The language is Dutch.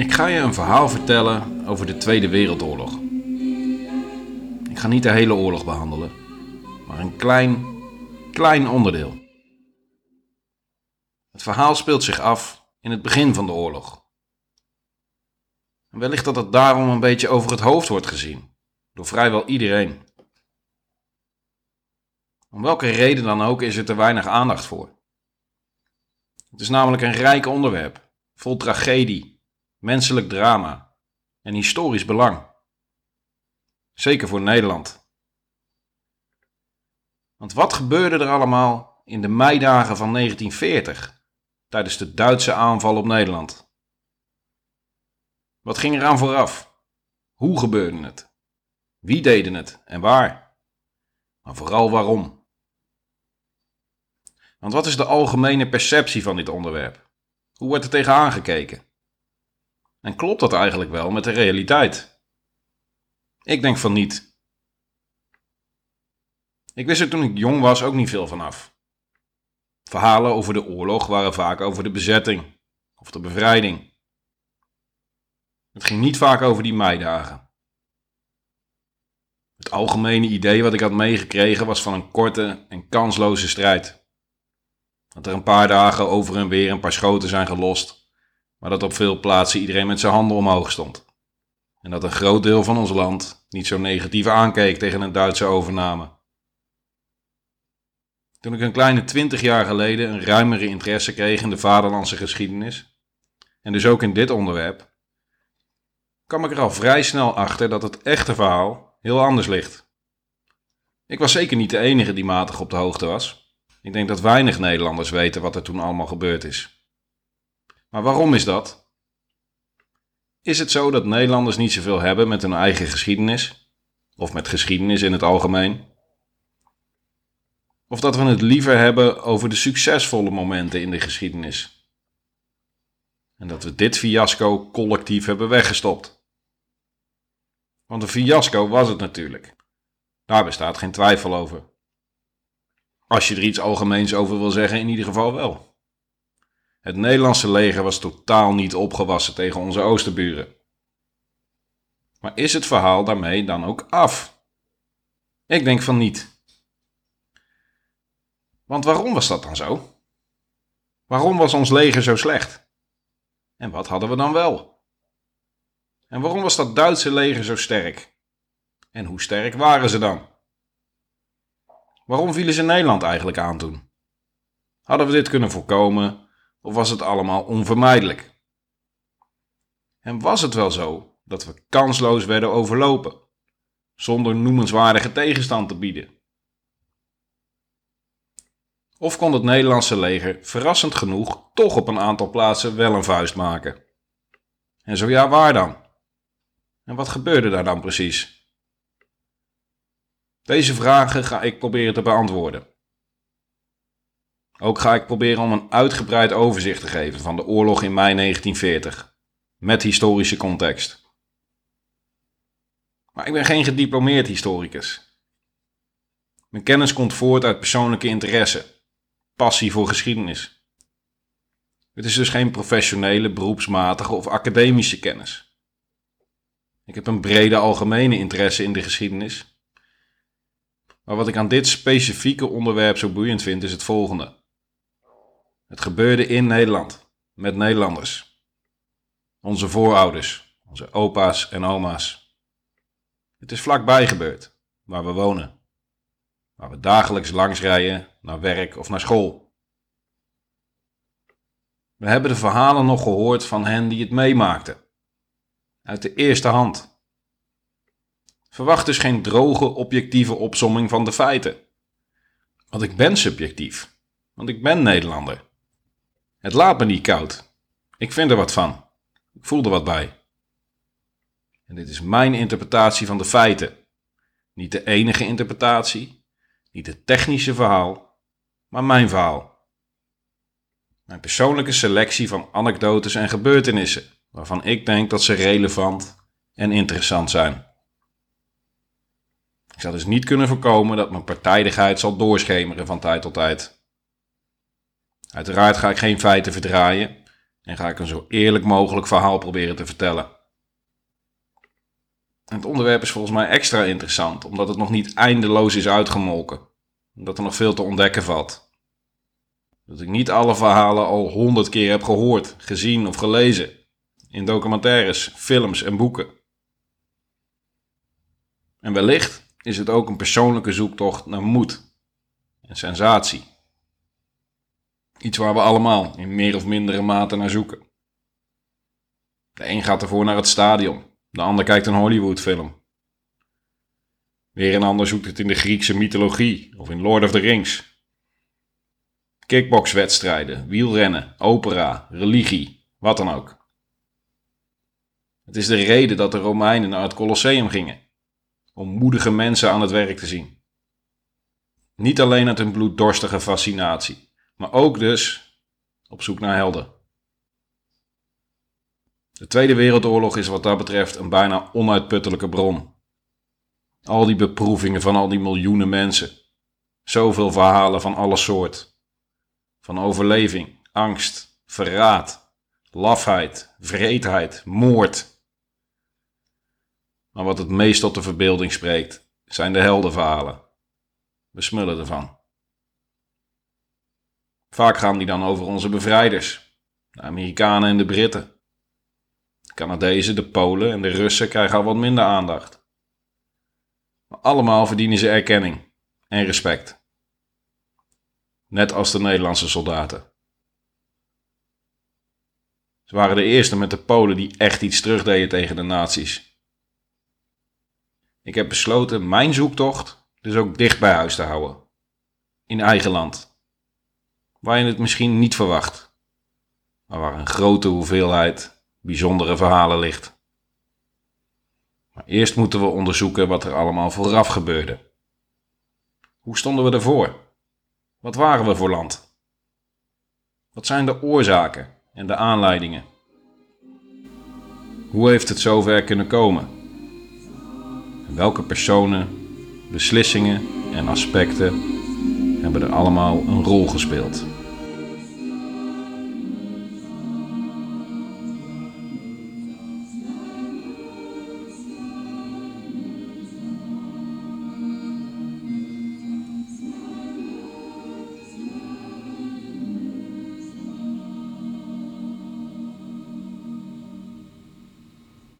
Ik ga je een verhaal vertellen over de Tweede Wereldoorlog. Ik ga niet de hele oorlog behandelen, maar een klein, klein onderdeel. Het verhaal speelt zich af in het begin van de oorlog. En wellicht dat het daarom een beetje over het hoofd wordt gezien, door vrijwel iedereen. Om welke reden dan ook is er te weinig aandacht voor. Het is namelijk een rijk onderwerp, vol tragedie, menselijk drama en historisch belang. Zeker voor Nederland. Want wat gebeurde er allemaal in de meidagen van 1940 tijdens de Duitse aanval op Nederland? Wat ging eraan vooraf? Hoe gebeurde het? Wie deden het en waar? Maar vooral waarom? Want wat is de algemene perceptie van dit onderwerp? Hoe wordt er tegenaan gekeken? En klopt dat eigenlijk wel met de realiteit? Ik denk van niet. Ik wist er toen ik jong was ook niet veel van af. Verhalen over de oorlog waren vaak over de bezetting of de bevrijding. Het ging niet vaak over die meidagen. Het algemene idee wat ik had meegekregen was van een korte en kansloze strijd. Dat er een paar dagen over en weer een paar schoten zijn gelost, maar dat op veel plaatsen iedereen met zijn handen omhoog stond. En dat een groot deel van ons land niet zo negatief aankeek tegen een Duitse overname. Toen ik een kleine twintig jaar geleden een ruimere interesse kreeg in de vaderlandse geschiedenis, en dus ook in dit onderwerp, kwam ik er al vrij snel achter dat het echte verhaal heel anders ligt. Ik was zeker niet de enige die matig op de hoogte was. Ik denk dat weinig Nederlanders weten wat er toen allemaal gebeurd is. Maar waarom is dat? Is het zo dat Nederlanders niet zoveel hebben met hun eigen geschiedenis? Of met geschiedenis in het algemeen? Of dat we het liever hebben over de succesvolle momenten in de geschiedenis? En dat we dit fiasco collectief hebben weggestopt? Want een fiasco was het natuurlijk. Daar bestaat geen twijfel over. Als je er iets algemeens over wil zeggen, in ieder geval wel. Het Nederlandse leger was totaal niet opgewassen tegen onze oosterburen. Maar is het verhaal daarmee dan ook af? Ik denk van niet. Want waarom was dat dan zo? Waarom was ons leger zo slecht? En wat hadden we dan wel? En waarom was dat Duitse leger zo sterk? En hoe sterk waren ze dan? Waarom vielen ze Nederland eigenlijk aan toen? Hadden we dit kunnen voorkomen of was het allemaal onvermijdelijk? En was het wel zo dat we kansloos werden overlopen, zonder noemenswaardige tegenstand te bieden? Of kon het Nederlandse leger verrassend genoeg toch op een aantal plaatsen wel een vuist maken? En zo ja, waar dan? En wat gebeurde daar dan precies? Deze vragen ga ik proberen te beantwoorden. Ook ga ik proberen om een uitgebreid overzicht te geven van de oorlog in mei 1940, met historische context. Maar ik ben geen gediplomeerd historicus. Mijn kennis komt voort uit persoonlijke interesse, passie voor geschiedenis. Het is dus geen professionele, beroepsmatige of academische kennis. Ik heb een brede algemene interesse in de geschiedenis maar wat ik aan dit specifieke onderwerp zo boeiend vind is het volgende. Het gebeurde in Nederland, met Nederlanders. Onze voorouders, onze opa's en oma's. Het is vlakbij gebeurd, waar we wonen. Waar we dagelijks langs rijden, naar werk of naar school. We hebben de verhalen nog gehoord van hen die het meemaakten. Uit de eerste hand. Verwacht dus geen droge, objectieve opsomming van de feiten. Want ik ben subjectief. Want ik ben Nederlander. Het laat me niet koud. Ik vind er wat van. Ik voel er wat bij. En dit is mijn interpretatie van de feiten. Niet de enige interpretatie, niet het technische verhaal, maar mijn verhaal. Mijn persoonlijke selectie van anekdotes en gebeurtenissen, waarvan ik denk dat ze relevant en interessant zijn. Ik zal dus niet kunnen voorkomen dat mijn partijdigheid zal doorschemeren van tijd tot tijd. Uiteraard ga ik geen feiten verdraaien en ga ik een zo eerlijk mogelijk verhaal proberen te vertellen. Het onderwerp is volgens mij extra interessant, omdat het nog niet eindeloos is uitgemolken. Omdat er nog veel te ontdekken valt. Dat ik niet alle verhalen al honderd keer heb gehoord, gezien of gelezen. In documentaires, films en boeken. En wellicht is het ook een persoonlijke zoektocht naar moed en sensatie. Iets waar we allemaal in meer of mindere mate naar zoeken. De een gaat ervoor naar het stadion, de ander kijkt een Hollywoodfilm. Weer een ander zoekt het in de Griekse mythologie of in Lord of the Rings. Kickboxwedstrijden, wielrennen, opera, religie, wat dan ook. Het is de reden dat de Romeinen naar het Colosseum gingen, om moedige mensen aan het werk te zien. Niet alleen uit hun bloeddorstige fascinatie, maar ook dus op zoek naar helden. De Tweede Wereldoorlog is wat dat betreft een bijna onuitputtelijke bron. Al die beproevingen van al die miljoenen mensen. Zoveel verhalen van alle soort. Van overleving, angst, verraad, lafheid, vreedheid, moord. Maar wat het meest tot de verbeelding spreekt, zijn de heldenverhalen. We smullen ervan. Vaak gaan die dan over onze bevrijders, de Amerikanen en de Britten. De Canadezen, de Polen en de Russen krijgen al wat minder aandacht. Maar allemaal verdienen ze erkenning en respect. Net als de Nederlandse soldaten. Ze waren de eerste met de Polen die echt iets terugdeden tegen de nazi's. Ik heb besloten mijn zoektocht dus ook dicht bij huis te houden. In eigen land. Waar je het misschien niet verwacht. Maar waar een grote hoeveelheid bijzondere verhalen ligt. Maar eerst moeten we onderzoeken wat er allemaal vooraf gebeurde. Hoe stonden we ervoor? Wat waren we voor land? Wat zijn de oorzaken en de aanleidingen? Hoe heeft het zover kunnen komen? En welke personen, beslissingen en aspecten hebben er allemaal een rol gespeeld?